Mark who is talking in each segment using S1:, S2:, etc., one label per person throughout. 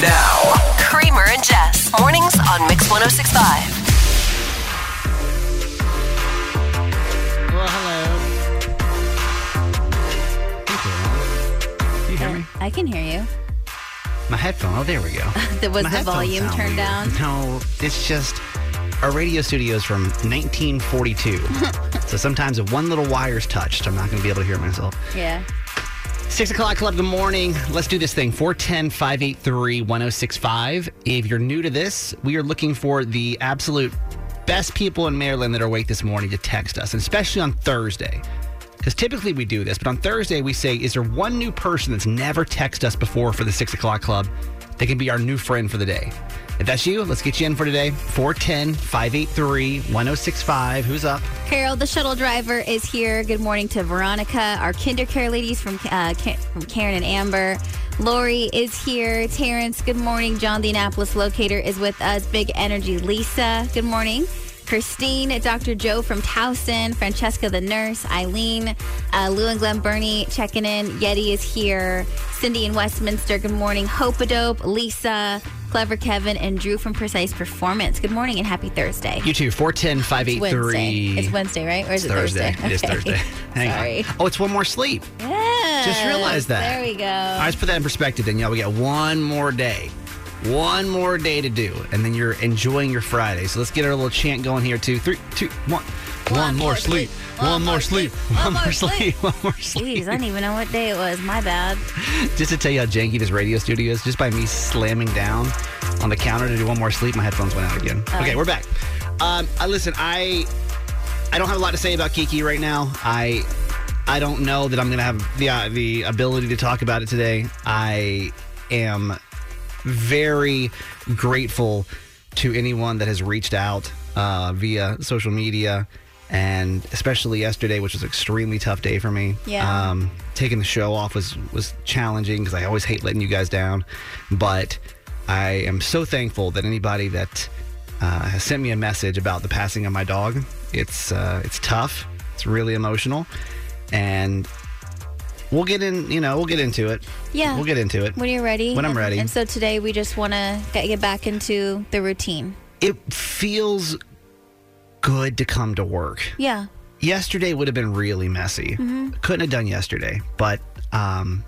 S1: Now,
S2: Kramer and Jess. Mornings on Mix 1065.
S3: Well, hello. You hear me?
S4: I can hear you.
S3: My headphone. Oh, there we go.
S4: There was
S3: My
S4: the
S3: headphones
S4: volume
S3: sound
S4: turned
S3: weird.
S4: down.
S3: No, it's just our radio studio is from 1942. so sometimes if one little wire's touched, I'm not going to be able to hear myself.
S4: Yeah.
S3: Six o'clock club, good morning. Let's do this thing 410 583 1065. If you're new to this, we are looking for the absolute best people in Maryland that are awake this morning to text us, and especially on Thursday. Because typically we do this, but on Thursday we say, is there one new person that's never texted us before for the six o'clock club that can be our new friend for the day? If that's you, let's get you in for today. 410 583 1065. Who's up?
S4: Carol, the shuttle driver, is here. Good morning to Veronica, our KinderCare ladies from uh, from Karen and Amber. Lori is here. Terrence, good morning. John, the Annapolis locator, is with us. Big energy. Lisa, good morning. Christine, Dr. Joe from Towson, Francesca the nurse, Eileen, uh, Lou and Glen Burnie checking in. Yeti is here. Cindy in Westminster, good morning. Hope-a-dope, Lisa, Clever Kevin, and Drew from Precise Performance. Good morning and happy Thursday.
S3: You too. 410 583.
S4: Wednesday. It's Wednesday, right? Or is
S3: It's
S4: it
S3: Thursday.
S4: Thursday?
S3: It is
S4: Okay.
S3: Thursday. Hang
S4: Sorry.
S3: on. Oh, it's one more sleep.
S4: Yeah.
S3: Just realize that.
S4: There we go.
S3: All right, let's put that in perspective, Danielle. We got one more day. One more day to do, and then you're enjoying your Friday. So let's get our little chant going here. Two, three, two, one. One, more sleep. One, more sleep. One more sleep. One more sleep.
S4: Jeez, I don't even know what day it was. My bad.
S3: Just to tell you how janky this radio studio is, just by me slamming down on the counter to do one more sleep, my headphones went out again. Okay, we're back. Um, I listen. I I don't have a lot to say about Kiki right now. I I don't know that I'm going to have the uh, the ability to talk about it today. I am very grateful to anyone that has reached out uh, via social media. And especially yesterday, which was an extremely tough day for me.
S4: Yeah.
S3: Um, taking the show off was was challenging because I always hate letting you guys down. But I am so thankful that anybody that uh, has sent me a message about the passing of my dog. It's uh, it's tough. It's really emotional, and we'll get in. You know, we'll get into it.
S4: Yeah.
S3: We'll get into it
S4: When you're ready.
S3: When I'm
S4: And-
S3: ready.
S4: And so today we just want to get, back into the routine.
S3: It feels good to come to work.
S4: Yeah.
S3: Yesterday would have been really messy. Couldn't have done yesterday, but um,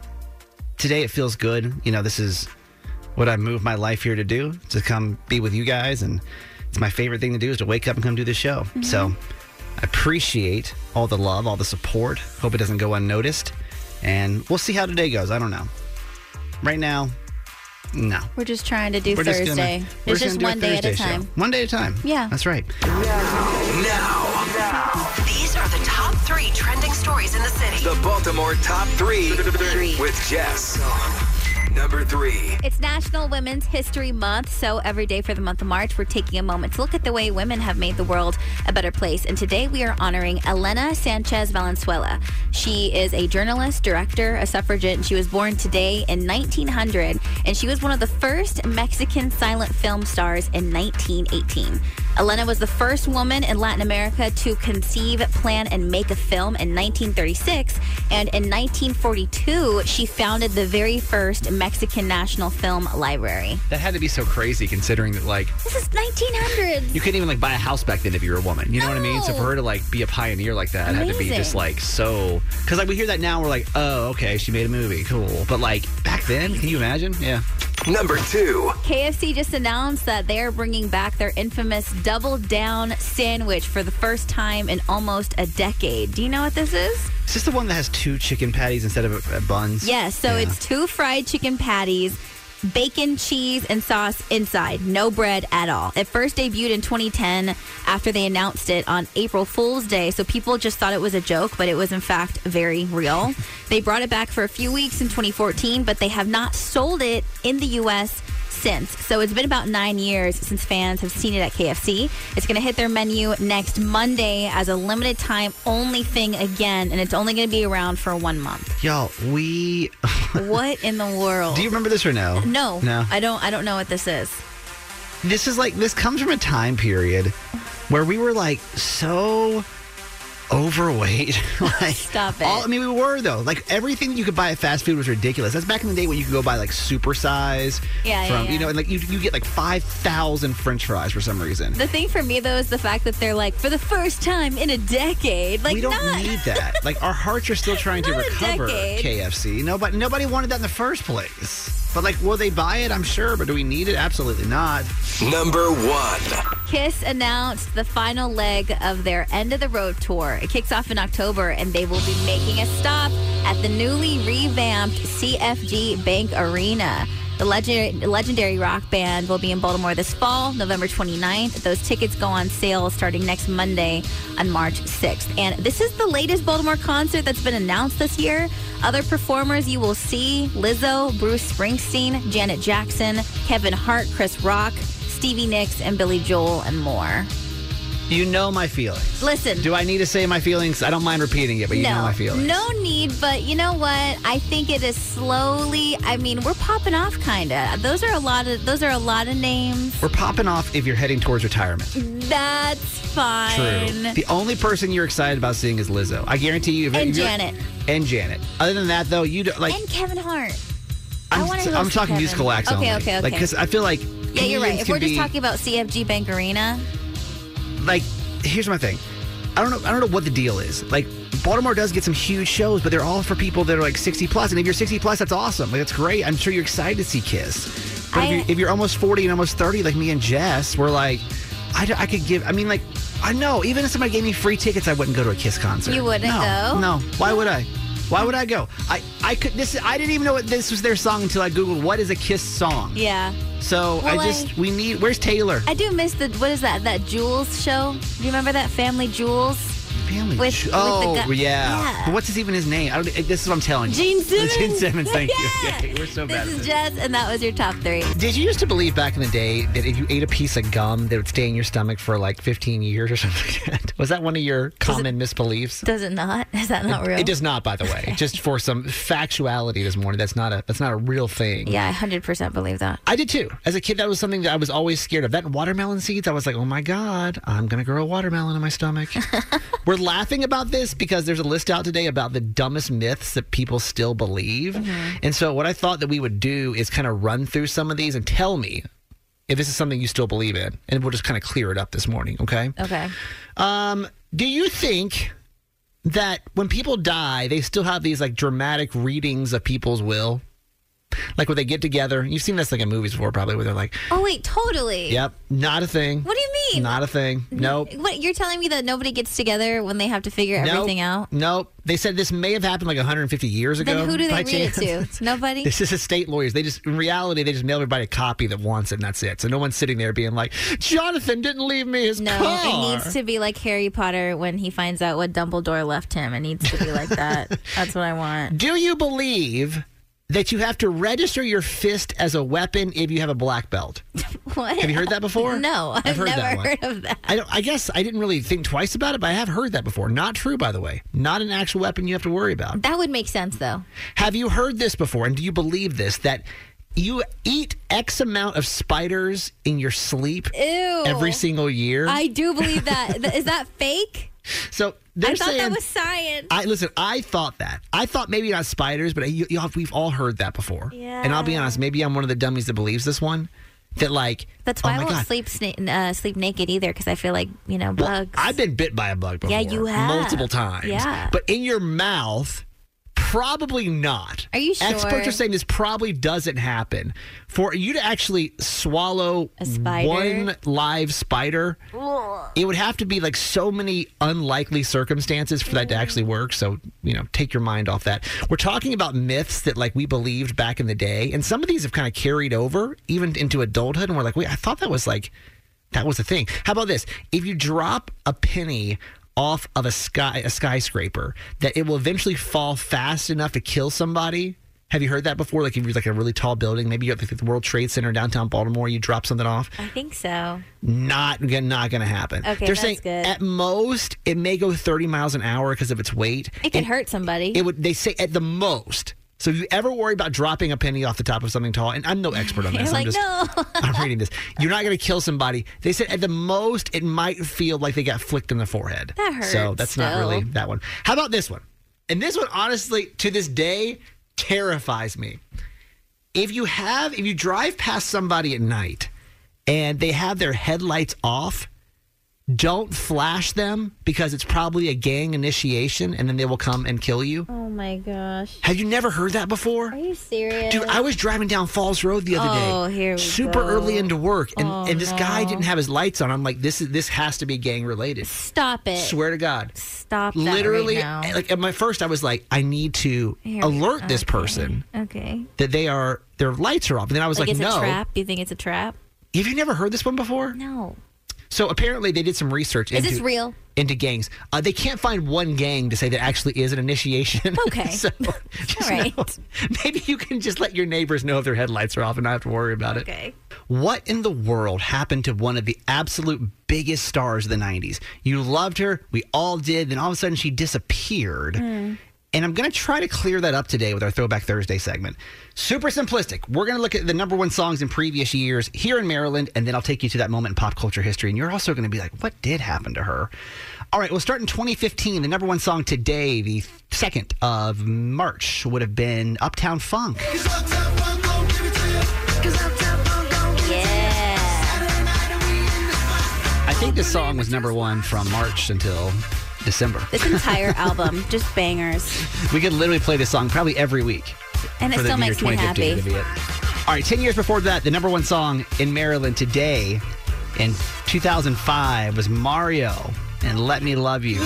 S3: today it feels good. You know, this is what I moved my life here to do to come be with you guys, and it's my favorite thing to do is to wake up and come do this show. So I appreciate all the love, all the support. Hope it doesn't go unnoticed, and we'll see how today goes. I don't know. Right now, no.
S4: We're just trying to do
S3: We're just
S4: Thursday.
S3: gonna,
S4: it's just
S3: gonna
S4: one day at a
S3: Thursday show.
S4: time.
S3: One day at a time.
S4: Yeah.
S3: that's right.
S1: now,
S2: These are the top three trending stories in the city.
S1: the Baltimore top three with Jess. Number three.
S4: It's National Women's History Month, so every day for the month of March, we're taking a moment to look at the way women have made the world a better place. And today we are honoring Elena Sanchez Valenzuela. She is a journalist, director, a suffragette, and she was born today in 1900. And she was one of the first Mexican silent film stars in 1918. Elena was the first woman in Latin America to conceive, plan, and make a film in 1936. And in 1942, she founded the very first Mexican National Film Library.
S3: That had to be so crazy considering that like
S4: This is 1900s.
S3: you couldn't even like buy a house back then if you were a woman. You know what I mean? So for her to like be a pioneer like that had to be just like so because like we hear that now we're like oh okay she made a movie cool but like back then can you imagine yeah
S1: Number two.
S4: KFC just announced that they are bringing back their infamous Double Down sandwich for the first time in almost a decade. Do you know what this is?
S3: is this the one that has two chicken patties instead of uh, buns
S4: Yes, so
S3: Yeah.
S4: it's two fried chicken patties, bacon, cheese, and sauce inside. No bread at all. It first debuted in 2010 after they announced it on April Fool's Day. So people just thought it was a joke, but it was in fact very real. they brought it back for a few weeks in 2014, but they have not sold it in the U.S. since. So it's been about nine years since fans have seen it at KFC. It's going to hit their menu next Monday as a limited time only thing again, and it's only going to be around for one month.
S3: Y'all, we.
S4: what in the world?
S3: Do you remember this or no?
S4: No,
S3: No.
S4: I don't. I don't know what this is.
S3: this is like this comes from a time period where we were like so overweight. like
S4: Stop it.
S3: All, I mean, we were though. Like everything you could buy at fast food was ridiculous. That's back in the day when you could go buy like super size.
S4: Yeah, yeah,
S3: from
S4: yeah.
S3: you know, and like you you get like five thousand French fries for some reason.
S4: The thing for me though is the fact that they're like for the first time in a decade. Like
S3: we don't
S4: not.
S3: need that. Like our hearts are still trying to recover. KFC. Nobody nobody wanted that in the first place. But like, will they buy it? I'm sure. But do we need it? Absolutely not.
S1: Number one.
S4: Kiss announced the final leg of their end of the road tour. It kicks off in October, and they will be making a stop at the newly revamped CFG Bank Arena. The legend, legendary rock band will be in Baltimore this fall, November 29th. Those tickets go on sale starting next Monday on March 6th. And this is the latest Baltimore concert that's been announced this year. Other performers you will see Lizzo, Bruce Springsteen, Janet Jackson, Kevin Hart, Chris Rock, Stevie Nicks, and Billy Joel, and more.
S3: You know my feelings.
S4: Listen.
S3: Do I need to say my feelings? I don't mind repeating it, but you
S4: no,
S3: know my feelings.
S4: no need, but you know what? I think it is slowly. I mean, we're popping off, kind of. Those are a lot of. Those are a lot of names.
S3: We're popping off if you're heading towards retirement.
S4: That's fine.
S3: True. The only person you're excited about seeing is Lizzo. I guarantee you. if-
S4: And
S3: if
S4: Janet.
S3: And Janet. Other than that, though, you don't like.
S4: and Kevin Hart. I
S3: I'm,
S4: wanna
S3: I'm talking
S4: Kevin.
S3: musical acts
S4: Okay,
S3: only.
S4: okay,
S3: Like,
S4: okay.
S3: because I feel like.
S4: Yeah, you're right. If we're just
S3: be-
S4: talking about CFG Bank Arena,
S3: like here's my thing. I don't know I don't know what the deal is. Like Baltimore does get some huge shows, but they're all for people that are like 60 plus. And if you're 60 plus, that's awesome. Like that's great. I'm sure you're excited to see Kiss. But
S4: I-
S3: if, you're, if you're almost 40 and almost 30, like me and Jess, we're like, I, I could give. I mean, like I know. Even if somebody gave me free tickets, I wouldn't go to a Kiss concert.
S4: You wouldn't
S3: no,
S4: go?
S3: No. Why would I? Why would I go? I I could. This I didn't even know what this was their song until I googled what is a Kiss song.
S4: yeah.
S3: So
S4: Well,
S3: I just
S4: I-
S3: we need. Where's Taylor?
S4: I do miss the what is that? That Jewels show? Do you remember that Family Jewels?
S3: Family.
S4: With- with
S3: oh,
S4: the gu-
S3: yeah.
S4: Yeah.
S3: What's his, even his name? I don't, this is what I'm telling you.
S4: Gene Simmons.
S3: Gene Simmons. Thank you.
S4: Yeah.
S3: Okay, we're so bad.
S4: This is Jess, and that was your top three.
S3: Did you used to believe back in the day that if you ate a piece of gum, that would stay in your stomach for like 15 years or something like that? Was that one of your common misbeliefs?
S4: Does it not? Is that not real?
S3: It does not, by the way. Just for some factuality this morning, that's not a that's not a real thing.
S4: Yeah, I hundred percent believe that.
S3: I did too. As a kid, that was something that I was always scared of. That and watermelon seeds, I was like, oh my God, I'm going to grow a watermelon in my stomach. We're laughing about this because there's a list out today about the dumbest myths that people still believe. And so, what I thought that we would do is kind of run through some of these and tell me if this is something you still believe in. And we'll just kind of clear it up this morning, okay?
S4: Okay.
S3: Um, do you think that when people die, they still have these like dramatic readings of people's will? Like when they get together, you've seen this like in movies before, probably, where they're like,
S4: Oh wait, totally.
S3: "Yep, not a thing."
S4: What do you mean?
S3: Not a thing. Nope.
S4: What you're telling me that nobody gets together when they have to figure
S3: Nope.
S4: everything out?
S3: Nope. They said this may have happened like 150 years ago.
S4: Then who do they read it to? Nobody.
S3: This is estate lawyers. They just, in reality, they just mail everybody a copy that wants it, and that's it. So no one's sitting there being like, Jonathan didn't leave me his
S4: No,
S3: car.
S4: it needs to be like Harry Potter when he finds out what Dumbledore left him. It needs to be like that. That's what I want.
S3: Do you believe that you have to register your fist as a weapon if you have a black belt?
S4: What?
S3: Have you heard that before?
S4: No, I've,
S3: heard
S4: never
S3: that one.
S4: heard of that.
S3: I, don't, I guess I didn't really think twice about it, but I have heard that before. Not true, by the way. Not an actual weapon you have to worry about.
S4: That would make sense though.
S3: Have you heard this before? And do you believe this? That you eat X amount of spiders in your sleep
S4: Ew.
S3: every single year?
S4: I do believe that. Is that fake?
S3: So they're
S4: I thought
S3: saying.
S4: that was science.
S3: I listen. I thought that. I thought maybe not spiders, but you, you have, we've all heard that before. And I'll be honest. Maybe I'm one of the dummies that believes this one. That like.
S4: That's
S3: oh
S4: why
S3: my
S4: I won't
S3: God.
S4: sleep sna- uh, sleep naked either because I feel like you know
S3: Well,
S4: bugs.
S3: I've been bit by a bug before.
S4: Yeah, you have.
S3: multiple times.
S4: Yeah.
S3: But in your mouth, Probably not.
S4: Are you sure?
S3: Experts are saying this probably doesn't happen. For you to actually swallow one live spider, it would have to be like so many unlikely circumstances for that to mm-hmm. actually work. So, you know, take your mind off that. We're talking about myths that like we believed back in the day, and some of these have kind of carried over even into adulthood. And we're like, wait, I thought that was like that was the thing. How about this? If you drop a penny off of a sky a skyscraper, that it will eventually fall fast enough to kill somebody. Have you heard that before? Like if you're like a really tall building, maybe you're at like the World Trade Center downtown Baltimore, you drop something off.
S4: I think so.
S3: Not gonna not gonna happen.
S4: Okay,
S3: They're
S4: that's
S3: saying
S4: good.
S3: at most it may go 30 miles an hour because of its weight.
S4: It could hurt somebody.
S3: It would. They say at the most. So if you ever worry about dropping a penny off the top of something tall, and I'm no expert on this, I'm just
S4: no.
S3: I'm reading this. You're not going to kill somebody. They said at the most it might feel like they got flicked in the forehead.
S4: That hurts
S3: So that's not really that one. How about this one? And this one, honestly, to this day, terrifies me. If you have, if you drive past somebody at night and they have their headlights off, don't flash them because it's probably a gang initiation and then they will come and kill you.
S4: oh my gosh.
S3: Have you never heard that before?
S4: Are you serious?
S3: Dude, I was driving down Falls Road the other day.
S4: Oh, here we
S3: super
S4: go.
S3: early into work, and,
S4: Oh,
S3: and this guy didn't have his lights on. I'm like, this is this has to be gang related.
S4: Stop it.
S3: Swear to God.
S4: Stop that
S3: Literally,
S4: right now.
S3: like at my first, I was like, I need to
S4: Here-
S3: alert this
S4: okay.
S3: person
S4: Okay.
S3: that they are their lights are off. And then I was
S4: Like,
S3: like,
S4: it's
S3: no.
S4: a trap? You think it's a trap?
S3: Have you never heard this one before?
S4: No.
S3: So apparently, they did some research.
S4: Is
S3: into,
S4: this real?
S3: Into gangs, uh, they can't find one gang to say that actually is an initiation.
S4: Okay.
S3: so just
S4: All right.
S3: know- maybe you can just let your neighbors know if their headlights are off and not have to worry about it.
S4: Okay.
S3: What in the world happened to one of the absolute biggest stars of the 90s? You loved her, we all did, then all of a sudden she disappeared. And I'm going to try to clear that up today with our Throwback Thursday segment. Super simplistic. We're going to look at the number one songs in previous years here in Maryland, and then I'll take you to that moment in pop culture history. And you're also going to be like, what did happen to her? All right, we'll start in 2015. The number one song today, the 2nd of March, would have been Uptown Funk.
S4: Yeah.
S3: I think this song was number one from March until December.
S4: This entire album, just bangers.
S3: We could literally play this song probably every week.
S4: And it
S3: for the
S4: still makes me
S3: 2015
S4: happy.
S3: to be it. All right, 10 years before that, the number one song in Maryland today in 2005 was Mario and Let Me Love You,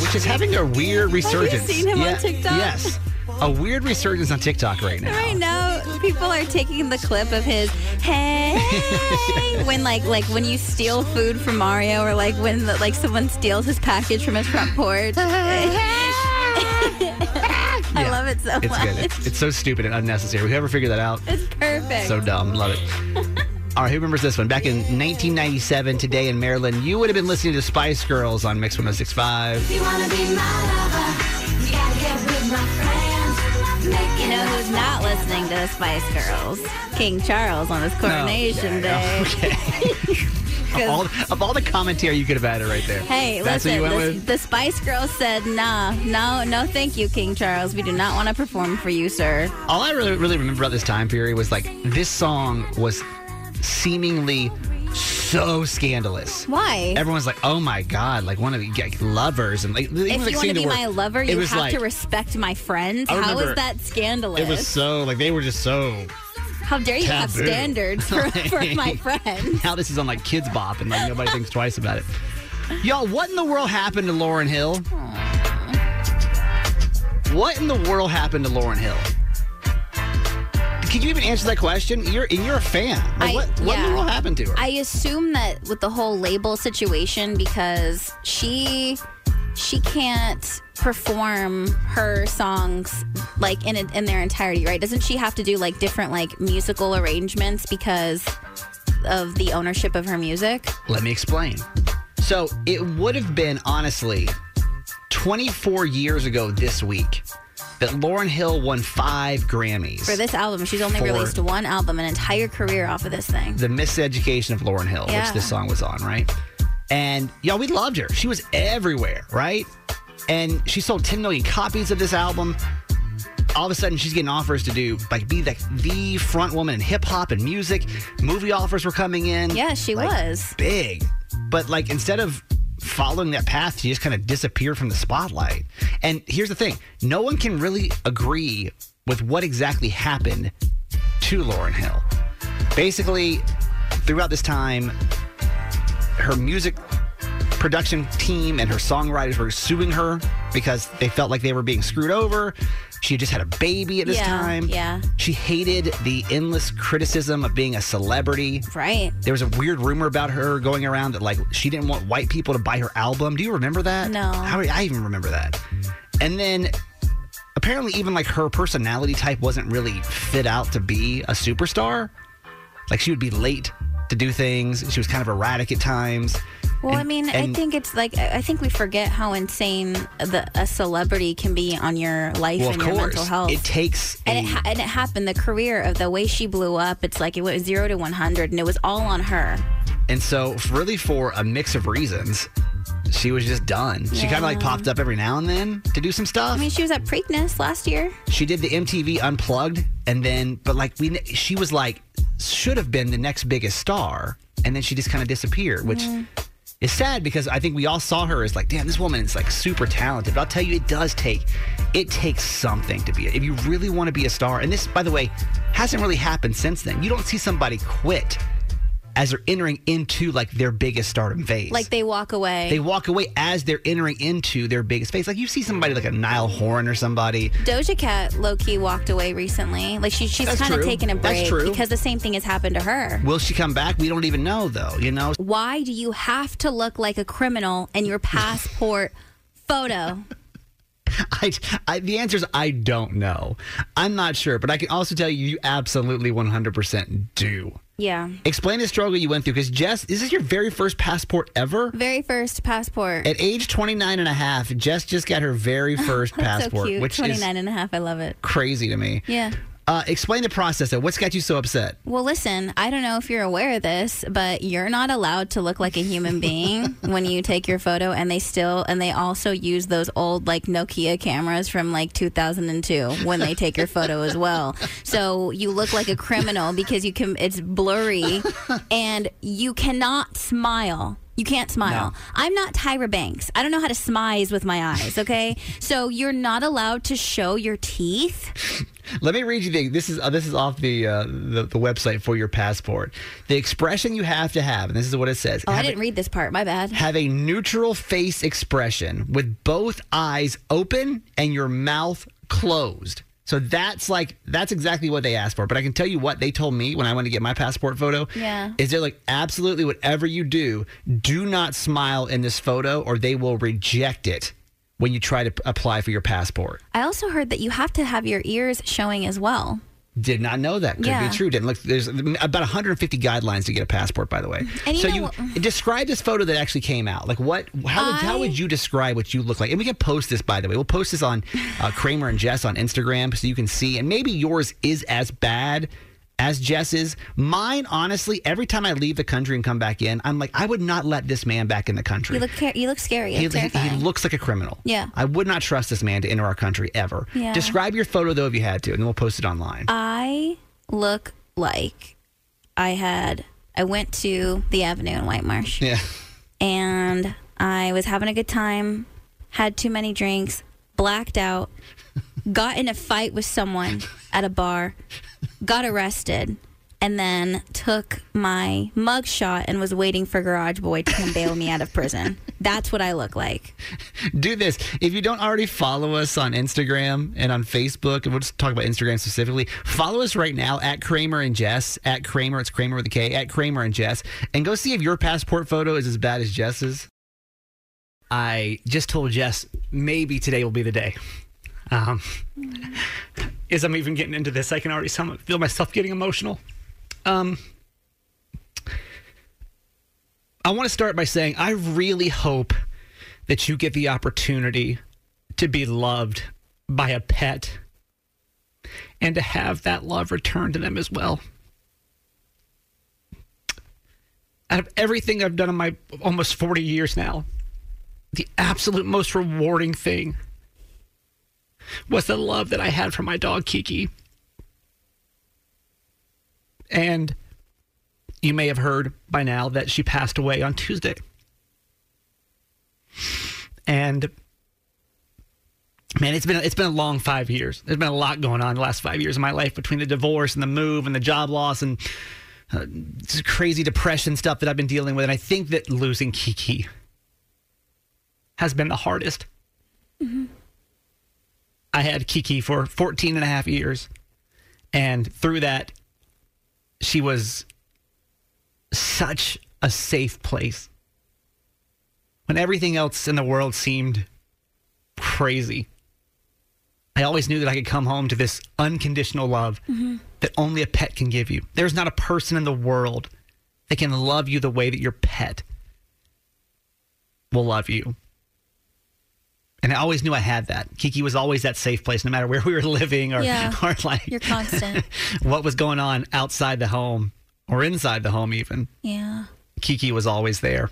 S3: which is having a weird resurgence.
S4: Have you seen him on TikTok?
S3: Yes. A weird resurgence on TikTok right now.
S4: I know people are taking the clip of his "Hey" when like like when you steal food from Mario, or like when the, like someone steals his package from his front porch. I
S3: Yeah.
S4: love it so
S3: It's
S4: much.
S3: good. It's, it's so stupid and unnecessary. Whoever figured that out,
S4: It's perfect.
S3: So dumb. Love it. All right, who remembers this one? Back in 1997, today in Maryland, you would have been listening to Spice Girls on Mix 1065.
S5: You wanna be my lover? You gotta get with my friends. Make
S4: you
S5: it
S4: know who's not listening to the Spice Girls? King Charles on his coronation day.
S3: Okay. of, all, of all the commentary you could have added right there.
S4: Hey,
S3: That's
S4: listen,
S3: what you
S4: the,
S3: went with?
S4: the Spice Girls said, nah, no, no, thank you, King Charles. We do not want to perform for you, sir.
S3: All I really, really remember about this time period was like this song was seemingly so scandalous.
S4: Why?
S3: Everyone's like, "Oh my god!" Like one of the like, lovers, and like even,
S4: if
S3: like,
S4: you want to be my lover, you have
S3: like-
S4: to respect my friends. How
S3: remember-
S4: is that scandalous?
S3: It was so like they were just so.
S4: How dare you have standards for, for my friends?
S3: Now this is on like Kidz Bop, and like nobody thinks twice about it. Y'all, what in the world happened to Lauryn Hill? What in the world happened to Lauryn Hill? Could you even answer that question? You're and you're a fan. Like,
S4: I-
S3: what what
S4: yeah.
S3: the world happened to her?
S4: I assume that with the whole label situation, because she she can't perform her songs like in in their entirety, right? Doesn't she have to do like different like musical arrangements because of the ownership of her music?
S3: Let me explain. So it would have been honestly 24 years ago this week that Lauryn Hill won five Grammys
S4: For this album, she's only released one album, an entire career off of this thing.
S3: the miseducation of Lauryn Hill,
S4: Yeah.
S3: which this song was on, right? And y'all, we loved her. She was everywhere, right? And she sold 10 million copies of this album. All of a sudden, she's getting offers to do like be like the front woman in hip hop and music. Movie offers were coming in.
S4: Yeah, she
S3: like,
S4: was.
S3: big. But like instead of following that path, she just kind of disappear from the spotlight. And here's the thing no one can really agree with what exactly happened to Lauryn Hill. Basically, throughout this time, her music production team and her songwriters were suing her because they felt like they were being screwed over. She had just had a baby at this
S4: Yeah,
S3: time.
S4: yeah.
S3: She hated the endless criticism of being a celebrity.
S4: Right.
S3: There was a weird rumor about her going around that like she didn't want white people to buy her album. Do you remember that?
S4: No.
S3: How I even remember that. And then apparently even like her personality type wasn't really fit out to be a superstar. Like she would be late to do things. She was kind of erratic at times.
S4: Well,
S3: And-
S4: I mean, I
S3: and-
S4: think it's like I I think we forget how insane the, a celebrity can be on your life
S3: well,
S4: and your mental health.
S3: it takes
S4: and
S3: a-
S4: it, ha- and it happened. The career of the way she blew up, it's like it was zero to one hundred, and it was all on her.
S3: And so, really, for a mix of reasons, she was just done. She kind of like popped up every now and then to do some stuff.
S4: I mean, she was at Preakness last year.
S3: she did the MTV Unplugged, and then, but like we, she was like should have been the next biggest star, and then she just kind of disappeared, which mm-hmm. Is sad because I think we all saw her as like, damn, this woman is like super talented. But I'll tell you, it does take, it takes something to be. If you really want to be a star, and this, by the way, hasn't really happened since then. You don't see somebody quit as they're entering into like their biggest stardom phase.
S4: Like they walk away.
S3: they walk away as they're entering into their biggest phase. Like you see somebody like a Niall Horan or somebody
S4: Doja Cat low key walked away recently. Like she, she's kind of taking a
S3: That's
S4: break
S3: true.
S4: because the same thing has happened to her.
S3: Will she come back? We don't even know, though. You know,
S4: Why do you have to look like a criminal in your passport photo?
S3: I, I, the answer is I don't know. I'm not sure, but I can also tell you, you absolutely 100% do.
S4: Yeah.
S3: Explain the struggle you went through, because Jess, is this your very first passport ever?
S4: Very first passport.
S3: At age 29 and a half, Jess just got her very first
S4: so
S3: passport,
S4: cute.
S3: which
S4: 29
S3: is
S4: and a half. I love it.
S3: crazy to me.
S4: Yeah.
S3: Uh, explain the process, though. What's got you so upset?
S4: Well, listen, I don't know if you're aware of this, but you're not allowed to look like a human being when you take your photo, and they still, and they also use those old like Nokia cameras from like 2002 when they take your photo as well. So you look like a criminal because you can, it's blurry, and you cannot smile. You can't smile.
S3: No.
S4: I'm not Tyra Banks. I don't know how to smize with my eyes, okay? so you're not allowed to show your teeth.
S3: Let me read you the. This is uh, this is off the, uh, the the website for your passport. The expression you have to have, and this is what it says.
S4: Oh, I didn't read this part. My bad.
S3: have a neutral face expression with both eyes open and your mouth closed. So that's like that's exactly what they asked for. But I can tell you what they told me when I went to get my passport photo.
S4: Yeah.
S3: Is they're like absolutely whatever you do, do not smile in this photo or they will reject it when you try to p- apply for your passport.
S4: I also heard that you have to have your ears showing as well.
S3: Did not know that. Could
S4: Yeah.
S3: be true. Didn't look. There's about 150 guidelines to get a passport, by the way.
S4: And you
S3: so
S4: know
S3: you describe this photo that actually came out. Like what? How would, how would you describe what you look like? And we can post this, by the way. We'll post this on uh, Kramer and Jess on Instagram so you can see. And maybe yours is as bad as Jess's. Mine, honestly, every time I leave the country and come back in, I'm like, I would not let this man back in the country.
S4: You look you look scary.
S3: He, he- he looks like a criminal.
S4: Yeah.
S3: I would not trust this man to enter our country ever.
S4: Yeah.
S3: Describe your photo, though, if you had to, and then we'll post it online.
S4: I look like I had I went to the Avenue in White Marsh
S3: yeah.
S4: and I was having a good time, had too many drinks, blacked out, got in a fight with someone at a bar, got arrested, and then took my mug shot and was waiting for Garage Boy to come bail me out of prison. That's what I look like.
S3: do this. If you don't already follow us on Instagram and on Facebook, and we'll just talk about Instagram specifically, follow us right now at Kramer and Jess, at Kramer, it's Kramer with a K, at Kramer and Jess, and go see if your passport photo is as bad as Jess's. I just told Jess maybe today will be the day. Um, as I'm even getting into this, I can already feel myself getting emotional. Um, I want to start by saying I really hope that you get the opportunity to be loved by a pet and to have that love returned to them as well. Out of everything I've done in my almost 40 years now, the absolute most rewarding thing was the love that I had for my dog Kiki. And you may have heard by now that she passed away on Tuesday. And man, it's been it's been a long five years. There's been a lot going on the last five years of my life between the divorce and the move and the job loss and uh, crazy depression stuff that I've been dealing with. And I think that losing Kiki has been the hardest. I had Kiki for 14 and a half years. And through that, she was such a safe place. When everything else in the world seemed crazy, I always knew that I could come home to this unconditional love mm-hmm. that only a pet can give you. There's not a person in the world that can love you the way that your pet will love you. And I always knew I had that. Kiki was always that safe place, no matter where we were living or,
S4: Yeah.
S3: or like
S4: You're constant.
S3: what was going on outside the home or inside the home, even.
S4: Yeah.
S3: Kiki was always there.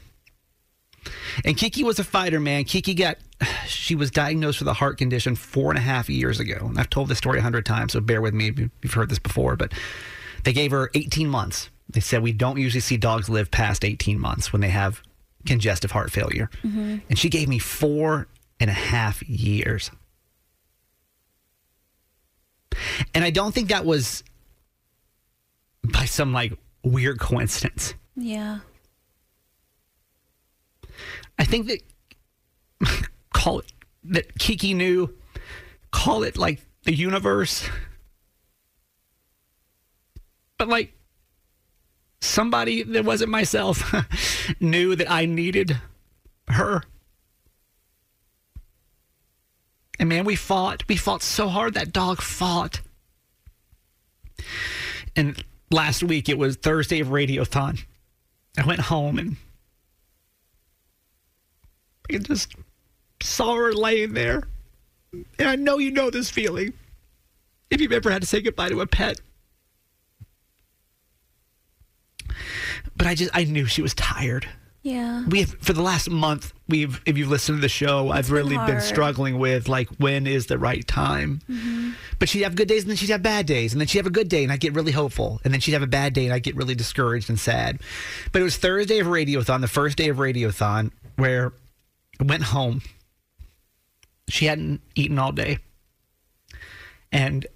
S3: And Kiki was a fighter, man. Kiki got, she was diagnosed with a heart condition four and a half years ago. And I've told this story a hundred times, so bear with me if you've heard this before. But they gave her 18 months. They said we don't usually see dogs live past 18 months when they have congestive heart failure. Mm-hmm. And she gave me four and a half years. And I don't think that was by some like weird coincidence.
S4: Yeah.
S3: I think that call it that Kiki knew, call it like the universe. But like somebody that wasn't myself knew that I needed her. And man, we fought. We fought so hard. That dog fought. And last week it was Thursday of Radiothon. I went home and I just saw her laying there. And I know you know this feeling. If you've ever had to say goodbye to a pet. But I just I knew she was tired.
S4: Yeah.
S3: We have for the last month we've if you've listened to the show, I've
S4: been
S3: really been struggling with like when is the right time. Mm-hmm. But she'd have good days and then she'd have bad days. And then she'd have a good day and I'd get really hopeful. And then she'd have a bad day and I'd get really discouraged and sad. But it was Thursday of Radiothon, the first day of Radiothon, where I went home. She hadn't eaten all day. And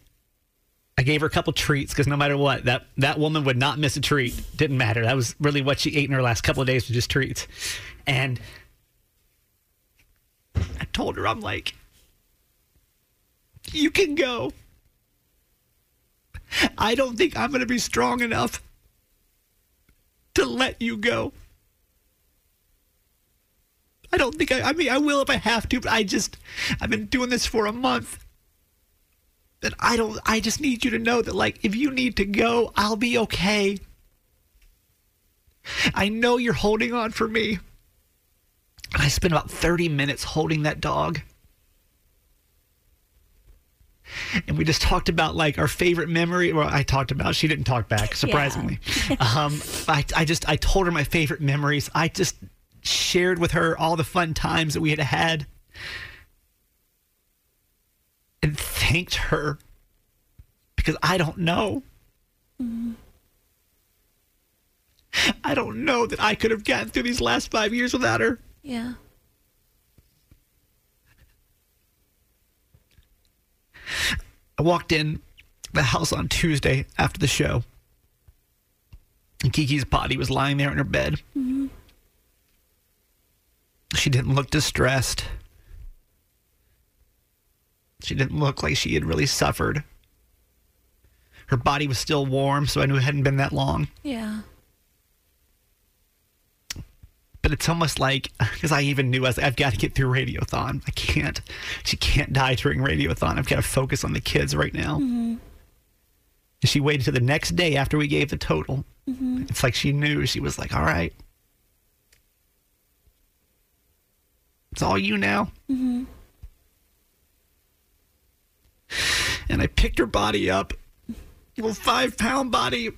S3: I gave her a couple treats because no matter what, that, that woman would not miss a treat. Didn't matter. That was really what she ate in her last couple of days was just treats. And I told her, I'm like, you can go. I don't think I'm going to be strong enough to let you go. I don't think I, I mean, I will if I have to, but I just, I've been doing this for a month. And I don't, I just need you to know that, like, if you need to go, I'll be okay. I know you're holding on for me. And I spent about 30 minutes holding that dog. And we just talked about like our favorite memory. Well, I talked about, she didn't talk back, surprisingly. um, I, I just, I told her my favorite memories. I just shared with her all the fun times that we had had and thanked her because I don't know. I don't know that I could have gotten through these last five years without her.
S4: Yeah.
S3: I walked in the house on Tuesday after the show, and Kiki's body was lying there in her bed. Mm-hmm. She didn't look distressed. She didn't look like she had really suffered. Her body was still warm, so I knew it hadn't been that long.
S4: Yeah.
S3: But it's almost like because I even knew I was like, I've got to get through Radiothon. I can't. She can't die during Radiothon. I've got to focus on the kids right now. Mm-hmm. And she waited to the next day after we gave the total. Mm-hmm. It's like she knew. She was like, "All right, it's all you now." Mm-hmm. And I picked her body up, little five pound body,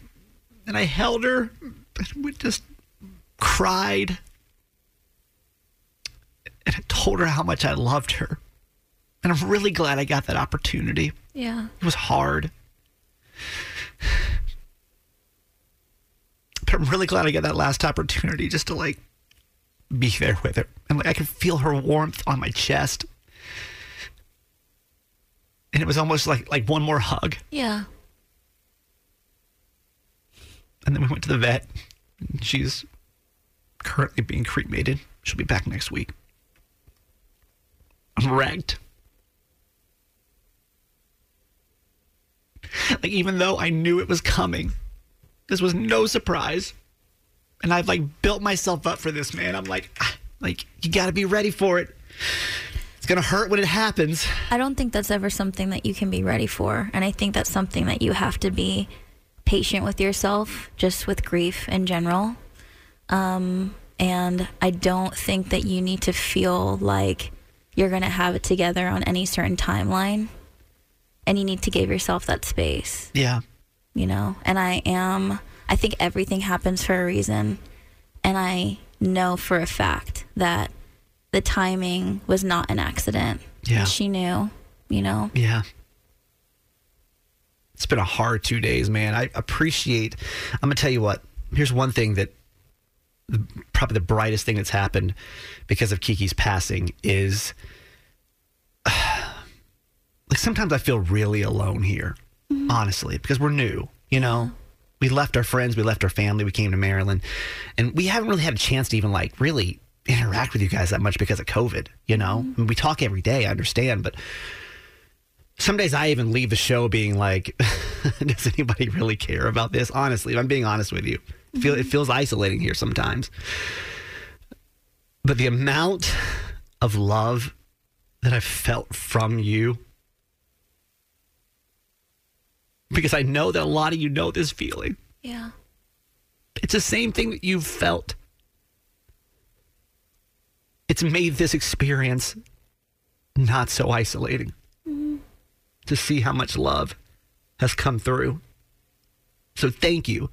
S3: and I held her. And we just cried and I told her how much I loved her. And I'm really glad I got that opportunity.
S4: Yeah.
S3: It was hard. But I'm really glad I got that last opportunity just to like be there with her. And like I could feel her warmth on my chest. And it was almost like like one more hug.
S4: Yeah.
S3: And then we went to the vet. She's currently being cremated. She'll be back next week. I'm wrecked. Like, even though I knew it was coming, this was no surprise. And I've like built myself up for this, man. I'm like, ah, like, you got to be ready for it. Going to hurt when it happens.
S4: I don't think that's ever something that you can be ready for. And I think that's something that you have to be patient with yourself, just with grief in general. Um, and I don't think that you need to feel like you're going to have it together on any certain timeline. And you need to give yourself that space,
S3: Yeah.
S4: you know? And I am, I think everything happens for a reason. And I know for a fact that the timing was not an accident.
S3: Yeah.
S4: She knew, you know?
S3: Yeah. It's been a hard two days, man. I appreciate. I'm gonna tell you what. Here's one thing that probably the brightest thing that's happened because of Kiki's passing is like sometimes I feel really alone here, mm-hmm. honestly, because we're new. You know, we left our friends, we left our family, we came to Maryland, and we haven't really had a chance to even like really interact with you guys that much because of COVID. You know, mm-hmm. I mean, we talk every day. I understand, but some days I even leave the show being like, does anybody really care about this? Honestly, if I'm being honest with you, feel it mm-hmm. feels isolating here sometimes. But the amount of love that I've felt from you, because I know that a lot of you know this feeling.
S4: Yeah.
S3: It's the same thing that you've felt. It's made this experience not so isolating to see how much love has come through. So thank you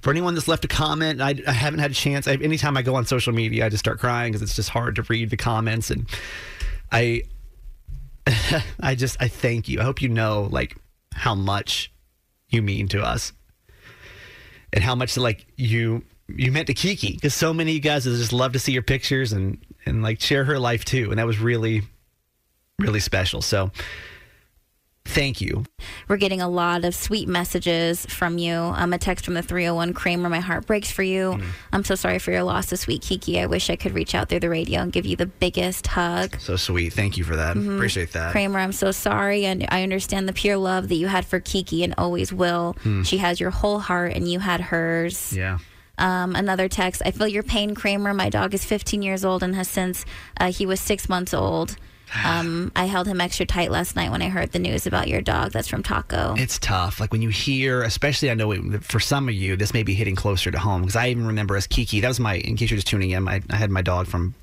S3: for anyone that's left a comment. I, I haven't had a chance. I, anytime I go on social media, I just start crying because it's just hard to read the comments. And I, I just I thank you. I hope you know like how much you mean to us and how much like you you meant to Kiki because so many of you guys just love to see your pictures and and like share her life too, and that was really really special. So thank you.
S4: We're getting a lot of sweet messages from you. Um, a text from the 301 Kramer, my heart breaks for you.
S3: Mm.
S4: I'm so sorry for your loss this week, Kiki. I wish I could reach out through the radio and give you the biggest hug.
S3: So sweet. Thank you for that. Appreciate that.
S4: Kramer, I'm so sorry. And I understand the pure love that you had for Kiki and always will. She has your whole heart and you had hers.
S3: Yeah.
S4: Um, another text. I feel your pain, Kramer. My dog is 15 years old and has since uh, he was six months old. Um, I held him extra tight last night when I heard the news about your dog. That's from Taco.
S3: It's tough. Like when you hear, especially I know it, for some of you, this may be hitting closer to home because I even remember as Kiki, that was my, in case you're just tuning in, I, I had my dog from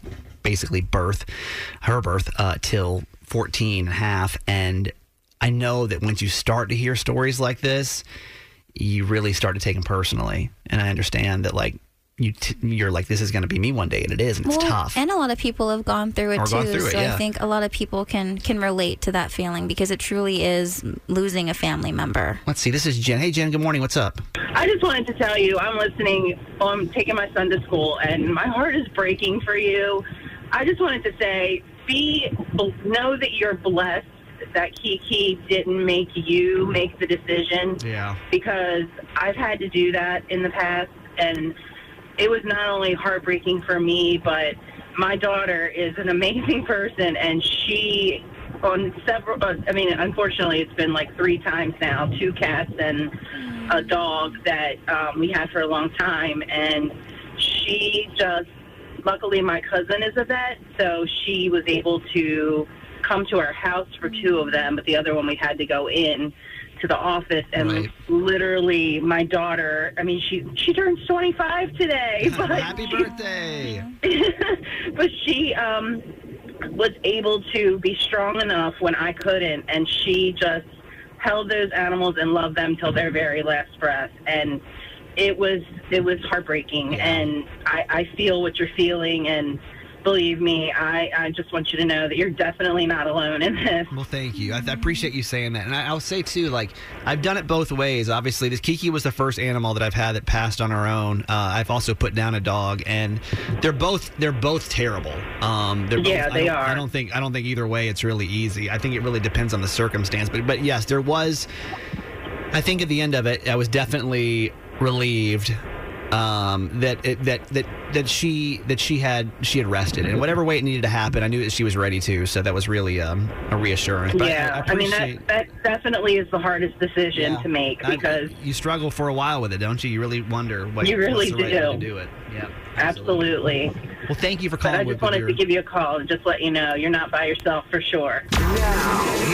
S3: basically birth, her birth, uh, till 14 and a half. And I know that once you start to hear stories like this, you really start to take them personally. And I understand that like, you t- you're like this is going to be me one day and it is and it's tough
S4: And a lot of people have gone through it
S3: Or
S4: too.
S3: gone through it,
S4: so
S3: yeah.
S4: I think a lot of people can can relate to that feeling because it truly is losing a family member.
S3: let's see this is jen hey jen good morning what's up
S6: I just wanted to tell you, I'm listening. I'm taking my son to school, and my heart is breaking for you. I just wanted to say, be know that you're blessed that Kiki didn't make you make the decision
S3: yeah
S6: because I've had to do that in the past, and it was not only heartbreaking for me, but my daughter is an amazing person, and she on several. Uh, I mean, unfortunately, it's been like three times now. Two cats and a dog that um, we had for a long time, and she just. Luckily, my cousin is a vet, so she was able to come to our house for two of them, but the other one we had to go in to the office and
S3: Right.
S6: literally my daughter i mean she she turns 25 today but
S3: happy
S6: she-
S3: birthday
S6: but she um was able to be strong enough when I couldn't, and she just held those animals and loved them till their very last breath. And it was it was heartbreaking,
S3: Yeah.
S6: and I, I feel what you're feeling, and believe me, I, I just want you to know that you're definitely not alone in this.
S3: Well, thank you. I, I appreciate you saying that. And I, I'll say, too, like, I've done it both ways. Obviously, this Kiki was the first animal that I've had that passed on her own. Uh, I've also put down a dog, and they're both they're both terrible. Um, they're both,
S6: Yeah,
S3: I
S6: they
S3: don't-
S6: are.
S3: I don't think I don't think either way it's really easy. I think it really depends on the circumstance. But but yes, there was. I think at the end of it, I was definitely relieved um, that it, that that that she that she had she had rested, and whatever way it needed to happen, I knew that she was ready to. So that was really um, a reassurance. But
S6: yeah, I, mean
S3: appreciate-
S6: that that definitely is the hardest decision
S3: yeah.
S6: to make
S3: I-
S6: because
S3: you struggle for a while with it, don't you? You really wonder what
S6: You really
S3: what's the right way to
S6: do.
S3: do it. Yeah,
S6: absolutely.
S3: Well, thank you for
S6: But
S3: calling.
S6: I just wanted
S3: your-
S6: to give you a call and just let you know you're not by yourself for sure.
S1: Now,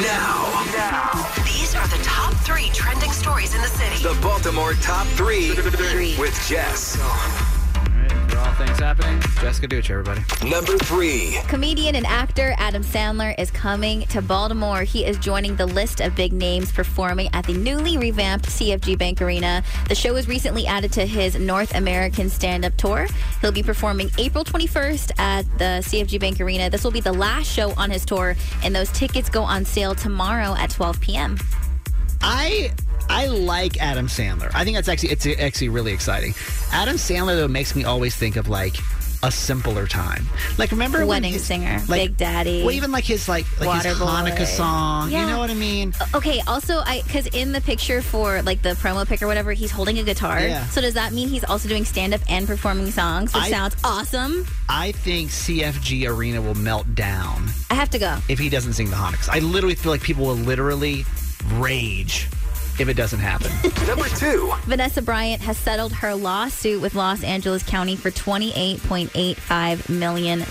S1: now, now.
S2: These are the top three trending stories in the city.
S1: the Baltimore top three with Jess.
S3: All right, for all things happening, Jessica Duce, everybody.
S1: Number three.
S4: Comedian and actor Adam Sandler is coming to Baltimore. He is joining the list of big names performing at the newly revamped CFG Bank Arena. The show was recently added to his North American stand up tour. He'll be performing April 21st at the CFG Bank Arena. This will be the last show on his tour, and those tickets go on sale tomorrow at 12 p.m.
S3: I I like Adam Sandler. I think that's actually it's actually really exciting. Adam Sandler though makes me always think of like a simpler time. Like remember
S4: Wedding
S3: his-
S4: singer,
S3: like,
S4: Big Daddy.
S3: Well, even like his like like his. Hanukkah song. You know what I mean?
S4: Okay, also, I because in the picture for like the promo pic or whatever, he's holding a guitar.
S3: Yeah.
S4: So does that mean he's also doing stand up and performing songs, which
S3: I-
S4: sounds awesome?
S3: I think CFG Arena will melt down
S4: I have to go.
S3: if he doesn't sing the Hanukkah. I literally feel like people will literally rage if it doesn't happen.
S1: Number two.
S4: Vanessa Bryant has settled her lawsuit with Los Angeles County for $28.85 million.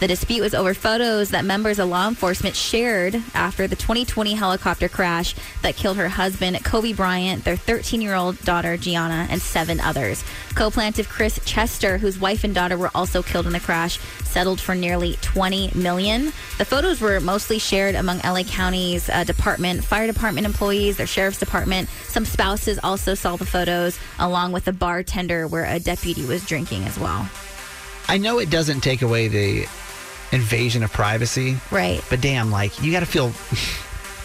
S4: The dispute was over photos that members of law enforcement shared after the 2020 helicopter crash that killed her husband, Kobe Bryant, their 13 year old daughter, Gianna, and seven others. Co plaintiff Chris Chester, whose wife and daughter were also killed in the crash, settled for nearly 20 million. The photos were mostly shared among LA County's uh, department, fire department employees, their sheriff's department. Some spouses also saw the photos, along with a bartender where a deputy was drinking as well.
S3: I know it doesn't take away the invasion of privacy,
S4: Right.
S3: but damn, like you got to feel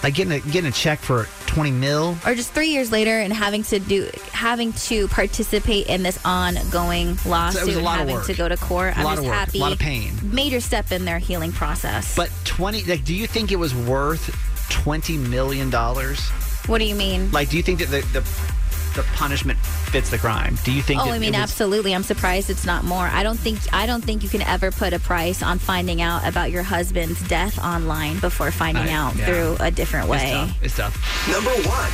S3: like getting a getting a check for 20 mil.
S4: Or just three years later and having to do having to participate in this ongoing lawsuit,
S3: a lot of
S4: having
S3: work.
S4: to go to court. I'm
S3: lot
S4: just
S3: of work, a
S4: happy.
S3: lot of pain.
S4: Major step in their healing process.
S3: But 20 like do you think it was worth 20 million dollars?
S4: what do you mean?
S3: Like do you think that the the, the punishment fits the crime? Do you think
S4: Oh,
S3: that
S4: I mean,
S3: was-
S4: absolutely. I'm surprised it's not more. I don't think I don't think you can ever put a price on finding out about your husband's death online before finding
S3: I-
S4: out
S3: yeah.
S4: through a different
S3: It's
S4: way.
S3: tough. It's tough.
S1: Number one.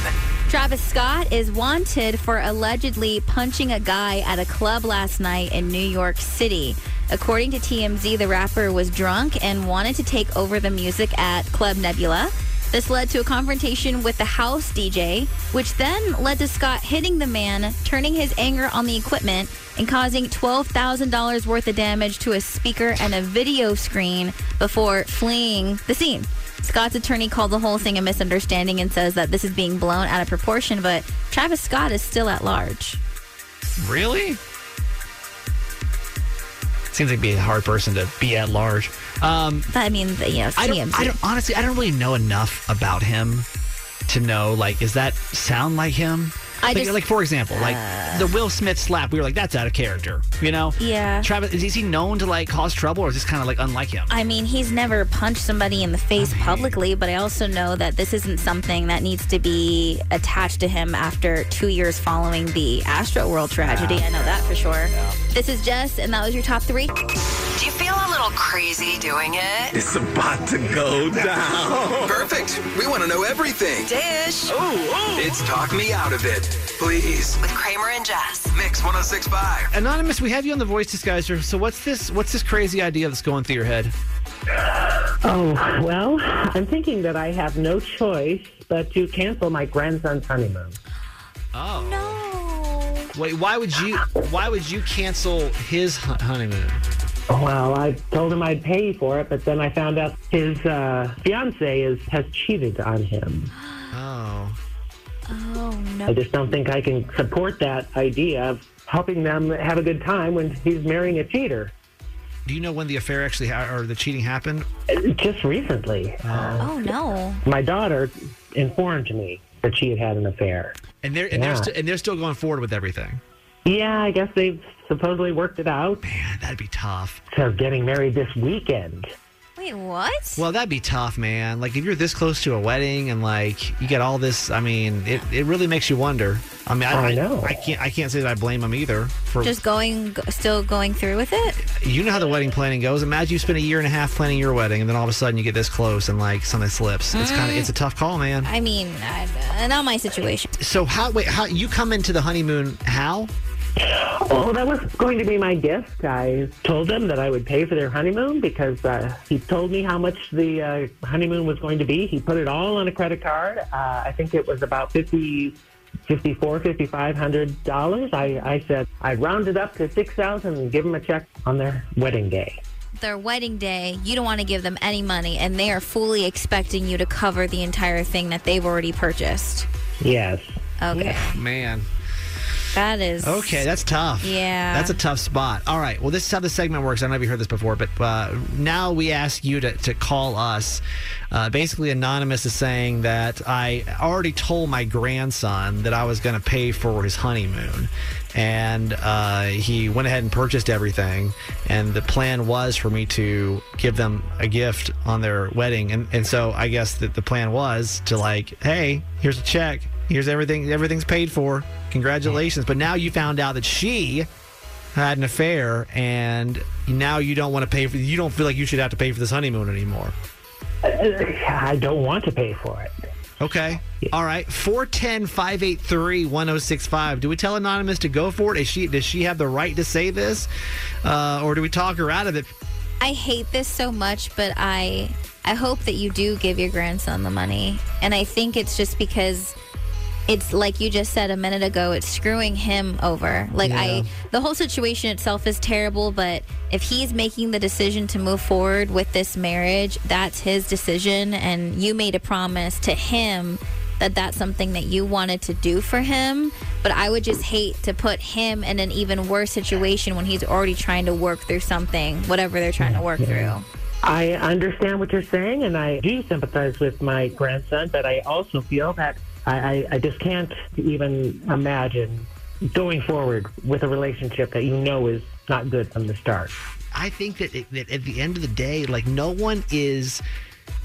S4: Travis Scott is wanted for allegedly punching a guy at a club last night in New York City. According to TMZ, the rapper was drunk and wanted to take over the music at Club Nebula. This led to a confrontation with the house DJ, which then led to Scott hitting the man, turning his anger on the equipment, and causing $12,000 worth of damage to a speaker and a video screen before fleeing the scene. Scott's attorney called the whole thing a misunderstanding and says that this is being blown out of proportion, but Travis Scott is still at large.
S3: Really? Seems like be a hard person to be at large. Um,
S4: But I mean, the- you know,
S3: I don't, I don't honestly. I don't really know enough about him to know. Like, does that sound like him?
S4: I
S3: like,
S4: just- uh,
S3: like for example, like the Will Smith slap. We were like, that's out of character. You know?
S4: Yeah.
S3: Travis is, is he known to like cause trouble, or is this kind of like unlike him?
S4: I mean, he's never punched somebody in the face publicly, but I also know that this isn't something that needs to be attached to him after two years following the Astroworld tragedy. I know that for sure. This is Jess, and that was your top three.
S2: Do you feel a little crazy doing it?
S1: It's about to go down. Perfect. We want to know everything.
S2: Dish Oh,
S1: It's Talk Me Out of It. Please.
S2: with Kramer and Jess.
S1: Mix 1065.
S3: Anonymous, we have you on the voice disguiser. So what's this? What's this crazy idea that's going through your head?
S7: Oh, well, I'm thinking that I have no choice but to cancel my grandson's honeymoon.
S3: Oh
S4: No.
S3: wait, why would you? Why would you cancel his honeymoon?
S7: Well, I told him I'd pay for it, but then I found out his uh, fiance is has cheated on him.
S3: Oh.
S4: Oh, no.
S7: I just don't think I can support that idea of helping them have a good time when he's marrying a cheater.
S3: Do you know when the affair actually ha- or the cheating happened?
S7: Just recently, uh,
S4: Oh no.
S7: my daughter informed me that she had had an affair.
S3: And they're and they're st- and they're still going forward with everything.
S7: Yeah, I guess they've supposedly worked it out.
S3: Man, that'd be tough.
S7: So getting married this weekend.
S4: Wait, what?
S3: Well, that'd be tough, man. Like if you're this close to a wedding and like you get all this, I mean, it, it really makes you wonder. I mean, I,
S7: I know.
S3: I, can't I can't say that I blame them either for
S4: Just going, still going through with it?
S3: you know how the wedding planning goes. Imagine you spend a year and a half planning your wedding, and then all of a sudden you get this close and like something slips. It's kind of it's a tough call, man.
S4: I mean, I, uh, not my situation.
S3: So how wait how you come into the honeymoon? How?
S7: Oh, that was going to be my gift. I told them that I would pay for their honeymoon because uh, he told me how much the uh, honeymoon was going to be. He put it all on a credit card. Uh, I think it was about fifty, fifty-four, fifty-five hundred dollars. I, I said I'd round it up to six thousand and give them a check on their wedding day.
S4: Their wedding day, you don't want to give them any money, and they are fully expecting you to cover the entire thing that they've already purchased.
S7: Yes.
S4: Okay.
S3: Man.
S4: That is.
S3: Okay, that's tough.
S4: Yeah.
S3: That's a tough spot. All right. Well, this is how the segment works. I don't know if you heard this before, but uh, now we ask you to, to call us. Uh, basically, Anonymous is saying that I already told my grandson that I was going to pay for his honeymoon. And uh, he went ahead and purchased everything. And the plan was for me to give them a gift on their wedding. And, and so I guess that the plan was to, like, hey, here's a check. Here's everything. Everything's paid for. Congratulations. But now you found out that she had an affair and now you don't want to pay for you don't feel like you should have to pay for this honeymoon anymore.
S7: I don't want to pay for it.
S3: Okay. All right. 410-583-1065. Do we tell Anonymous to go for it? Is she does she have the right to say this? Uh, or do we talk her out of it?
S4: I hate this so much, but I I hope that you do give your grandson the money. And I think it's just because it's like you just said a minute ago, it's screwing him over. Like
S3: Yeah.
S4: I the whole situation itself is terrible, but if he's making the decision to move forward with this marriage, that's his decision and you made a promise to him that that's something that you wanted to do for him, but I would just hate to put him in an even worse situation when he's already trying to work through something, whatever they're trying to work through.
S7: I understand what you're saying, and I do sympathize with my grandson, but I also feel that I, I, just can't even imagine going forward with a relationship that you know is not good from the start.
S3: I think that, it, that at the end of the day, like no one is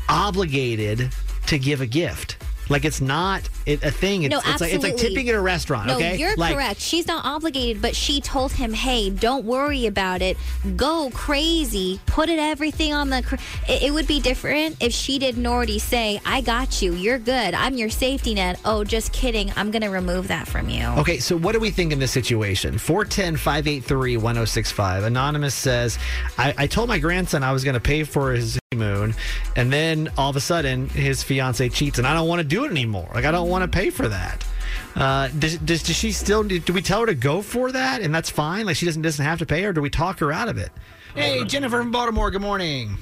S3: obligated to give a gift. Like it's not a thing. It's,
S4: No,
S3: it's like it's like tipping at a restaurant.
S4: No,
S3: okay,
S4: you're
S3: like,
S4: correct. She's not obligated, but she told him, "Hey, don't worry about it. Go crazy. Put it everything on the." Cr-. It, it would be different if she didn't already say, "I got you. You're good. I'm your safety net." Oh, just kidding. I'm gonna remove that from you.
S3: Okay, so what do we think in this situation? 410 583 1065. Anonymous says, I, I told my grandson I was going to pay for his honeymoon, and then all of a sudden his fiance cheats, and I don't want to do it anymore. Like, I don't want to pay for that. Uh, does, does, does she still, need do we tell her to go for that and that's fine? Like, she doesn't, doesn't have to pay, or do we talk her out of it? Hey, Jennifer from Baltimore, good morning.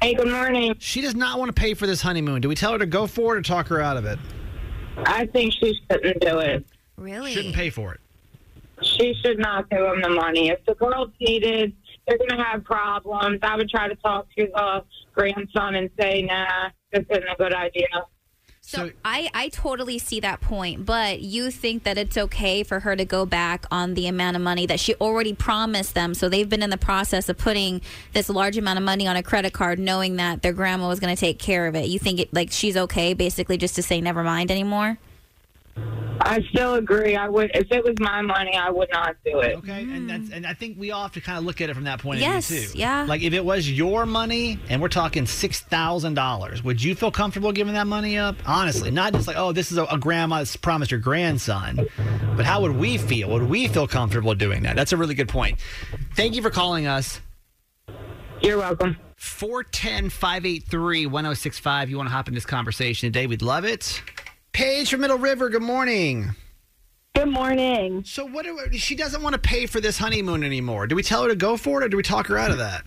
S6: Hey, good morning.
S3: She does not want to pay for this honeymoon. Do we tell her to go for it or talk her out of it?
S6: I think she shouldn't do it.
S4: Really?
S3: Shouldn't pay for it.
S6: She should not give him the money. If the girl cheated, they're going to have problems. I would try to talk to the grandson and say, nah, this isn't a good idea.
S4: So,
S3: So-
S4: I, I totally see that point, but you think that it's okay for her to go back on the amount of money that she already promised them. So they've been in the process of putting this large amount of money on a credit card, knowing that their grandma was going to take care of it. You think it like she's okay, basically, just to say never mind anymore?
S6: I still agree. I would, if it was my money, I would not do it.
S3: Okay, and mm. that's and I think we all have to kind of look at it from that point
S4: Yes,
S3: of view too.
S4: yeah.
S3: Like if it was your money and we're talking six thousand dollars, would you feel comfortable giving that money up? Honestly, not just like oh, this is a, a grandma's promised your grandson, but how would we feel? Would we feel comfortable doing that? That's a really good point. Thank you for calling us.
S6: You're welcome.
S3: 410 583 1065. You want to hop in this conversation today? We'd love it. Paige from Middle River, good morning.
S8: Good morning.
S3: So what do we, she doesn't want to pay for this honeymoon anymore. Do we tell her to go for it or do we talk her out of that?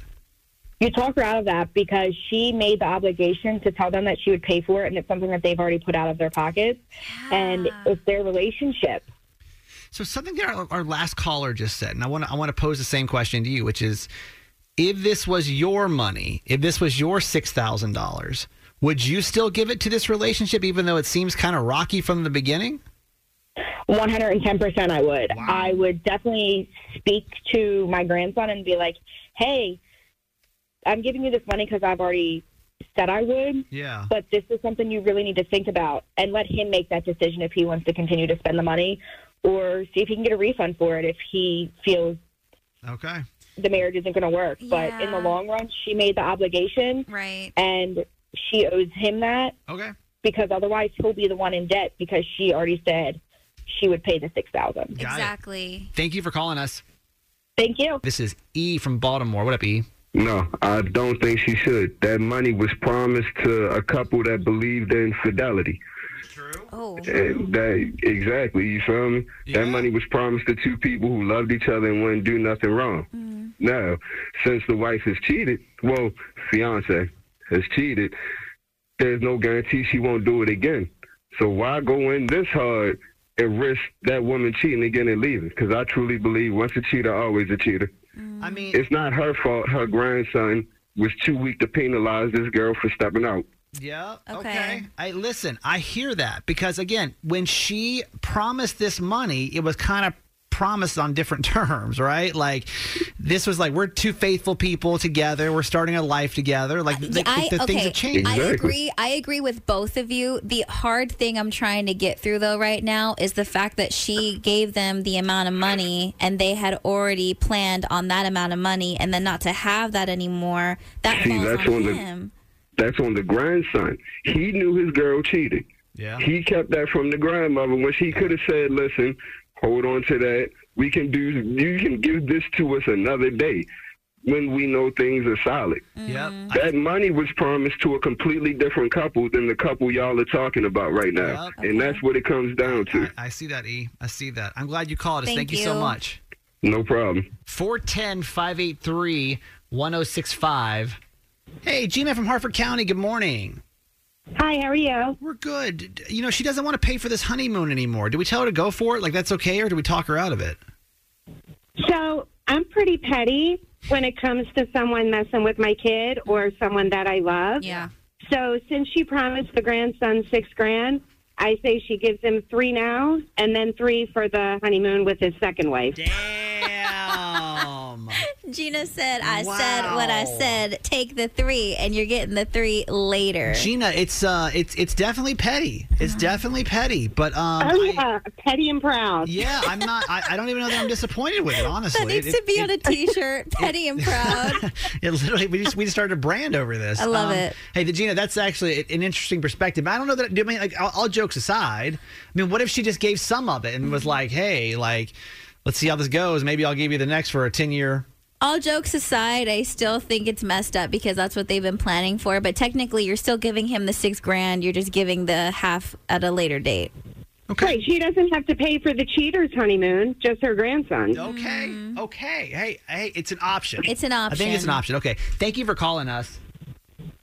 S8: You talk her out of that because she made the obligation to tell them that she would pay for it, and it's something that they've already put out of their pockets, and it's their relationship.
S3: So something that our, our last caller just said, and I want to I want to pose the same question to you, which is, if this was your money, if this was your $6,000, would you still give it to this relationship even though it seems kind of rocky from the beginning?
S8: 110% I would. I would definitely speak to my grandson and be like, hey, I'm giving you this money because I've already said I would,
S3: Yeah.
S8: but this is something you really need to think about and let him make that decision if he wants to continue to spend the money or see if he can get a refund for it if he feels
S3: Okay.
S8: the marriage isn't going to work. But in the long run, she made the obligation
S4: Right.
S8: and she owes him that
S3: Okay.
S8: because otherwise he'll be the one in debt because she already said she would pay the 6000
S3: Got it.
S4: Exactly.
S3: Thank you for calling us.
S8: Thank you.
S3: This is E from Baltimore. What up, E?
S9: No, I don't think she should. That money was promised to a couple that believed in fidelity. True.
S4: Oh.
S9: Eh, that exactly, you feel me?
S3: Yeah.
S9: That money was promised to two people who loved each other and wouldn't do nothing wrong. Mm. Now, since the wife has cheated, well, fiance has cheated, there's no guarantee she won't do it again. So why go in this hard and risk that woman cheating again and leaving? Because I truly believe once a cheater, always a cheater. Mm.
S3: I mean,
S9: It's not her fault. Her grandson was too weak to penalize this girl for stepping out.
S3: Yeah. Okay.
S4: Okay.
S3: I listen. I hear that because again, when she promised this money, it was kind of promised on different terms, right? Like this was like we're two faithful people together. We're starting a life together. Like the,
S4: I,
S3: the things
S4: okay,
S3: have changed.
S4: I agree. I agree with both of you. The hard thing I'm trying to get through though right now is the fact that she gave them the amount of money and they had already planned on that amount of money and then not to have that anymore. That
S9: See,
S4: falls
S9: that's
S4: on
S9: on the-
S4: him.
S9: That's on the grandson. He knew his girl cheated.
S3: Yeah.
S9: He kept that from the grandmother when she could have said, "Listen, hold on to that. We can do. You can give this to us another day when we know things are solid."
S3: Yep.
S9: That money was promised to a completely different couple than the couple y'all are talking about right now,
S3: Yep.
S9: and that's what it comes down to.
S3: I, I see that, E. I see that. I'm glad you called us.
S4: Thank
S3: Thank, you so much.
S9: No problem.
S3: 410 583 1065. Hey, Gina from Harford County. Good morning.
S8: Hi, how are you?
S3: We're good. You know, she doesn't want to pay for this honeymoon anymore. Do we tell her to go for it? Like, that's okay, or do we talk her out of it?
S10: So I'm pretty petty when it comes to someone messing with my kid or someone that I love.
S4: Yeah.
S10: So since she promised the grandson six grand, I say she gives him three now and then three for the honeymoon with his second wife.
S3: Damn.
S4: Gina said, I said what I said. Take the three, and you're getting the three later.
S3: Gina, it's uh, it's it's definitely petty. It's definitely petty, but um,
S10: Oh
S3: I-
S10: petty and proud.
S3: yeah, I'm not. I, I don't even know that I'm disappointed with it. Honestly,
S4: that needs
S3: It-
S4: to be
S3: it-
S4: on a T-shirt. Petty and proud.
S3: It literally, we just we just started a brand over this. Um,
S4: I love it.
S3: Hey, the Gina, that's actually an interesting perspective. I don't know that. I mean, like, all, all jokes aside, I mean, what if she just gave some of it and was like, "Hey, like, let's see how this goes. Maybe I'll give you the next for a ten year."
S4: All jokes aside, I still think it's messed up because that's what they've been planning for. But technically, you're still giving him the six grand. You're just giving the half at a later date. Okay.
S10: Right, she doesn't have to pay for the cheater's honeymoon, just her grandson.
S3: Okay, okay. Hey, hey, it's an option.
S4: It's an option.
S3: I think it's an
S4: option.
S3: option. Okay, thank you for calling us.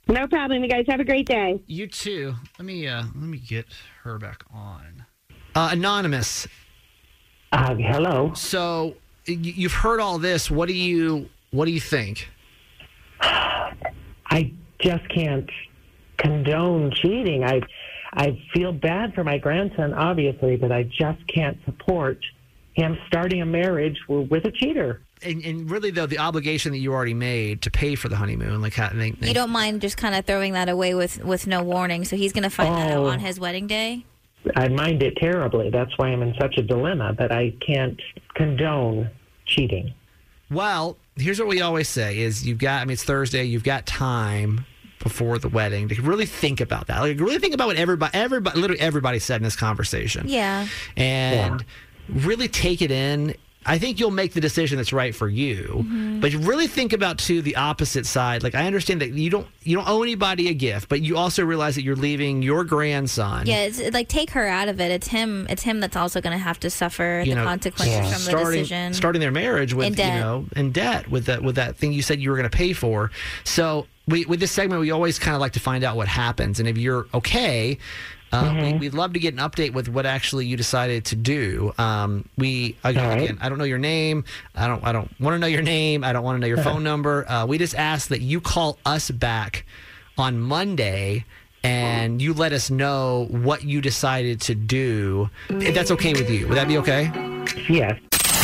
S10: No problem. You guys have a great day.
S3: You too. Let me uh, let me get her back on. Uh, anonymous.
S7: Uh, hello.
S3: So y- you've heard all this. What do you what do you think?
S7: I just can't condone cheating. I I feel bad for my grandson, obviously, but I just can't support him starting a marriage with a cheater.
S3: And, and really, though, the obligation that you already made to pay for the honeymoon, like how they, they,
S4: You don't mind just kind of throwing that away with with no warning. So he's going to find that out
S7: Oh.
S4: on his wedding day.
S7: I mind it terribly. That's why I'm in such a dilemma. But I can't condone cheating.
S3: Well, here's what we always say: is you've got. I mean, it's Thursday. You've got time before the wedding to really think about that. Like, really think about what everybody, everybody, literally everybody said in this conversation.
S4: Yeah.
S3: and really take it in. I think you'll make the decision that's right for you.
S4: Mm-hmm.
S3: But really think about too the opposite side. Like I understand that you don't you don't owe anybody a gift, but you also realize that you're leaving your grandson.
S4: Yeah, it's like take her out of it. It's him. It's him that's also going to have to suffer
S3: You
S4: the
S3: know,
S4: consequences from the decision.
S3: starting their marriage with you know in debt with that with that thing you said you were going to pay for. So we with this segment we always kind of like to find out what happens, and if you're okay. Uh, we, we'd love to get an update with what actually you decided to do. Um, we again,
S7: All right.
S3: again, I don't know your name. I don't. I don't want to know your name. I don't want to know your phone number. Uh, we just ask that you call us back on Monday and you let us know what you decided to do. If that's okay with you, would that be okay?
S7: Yes.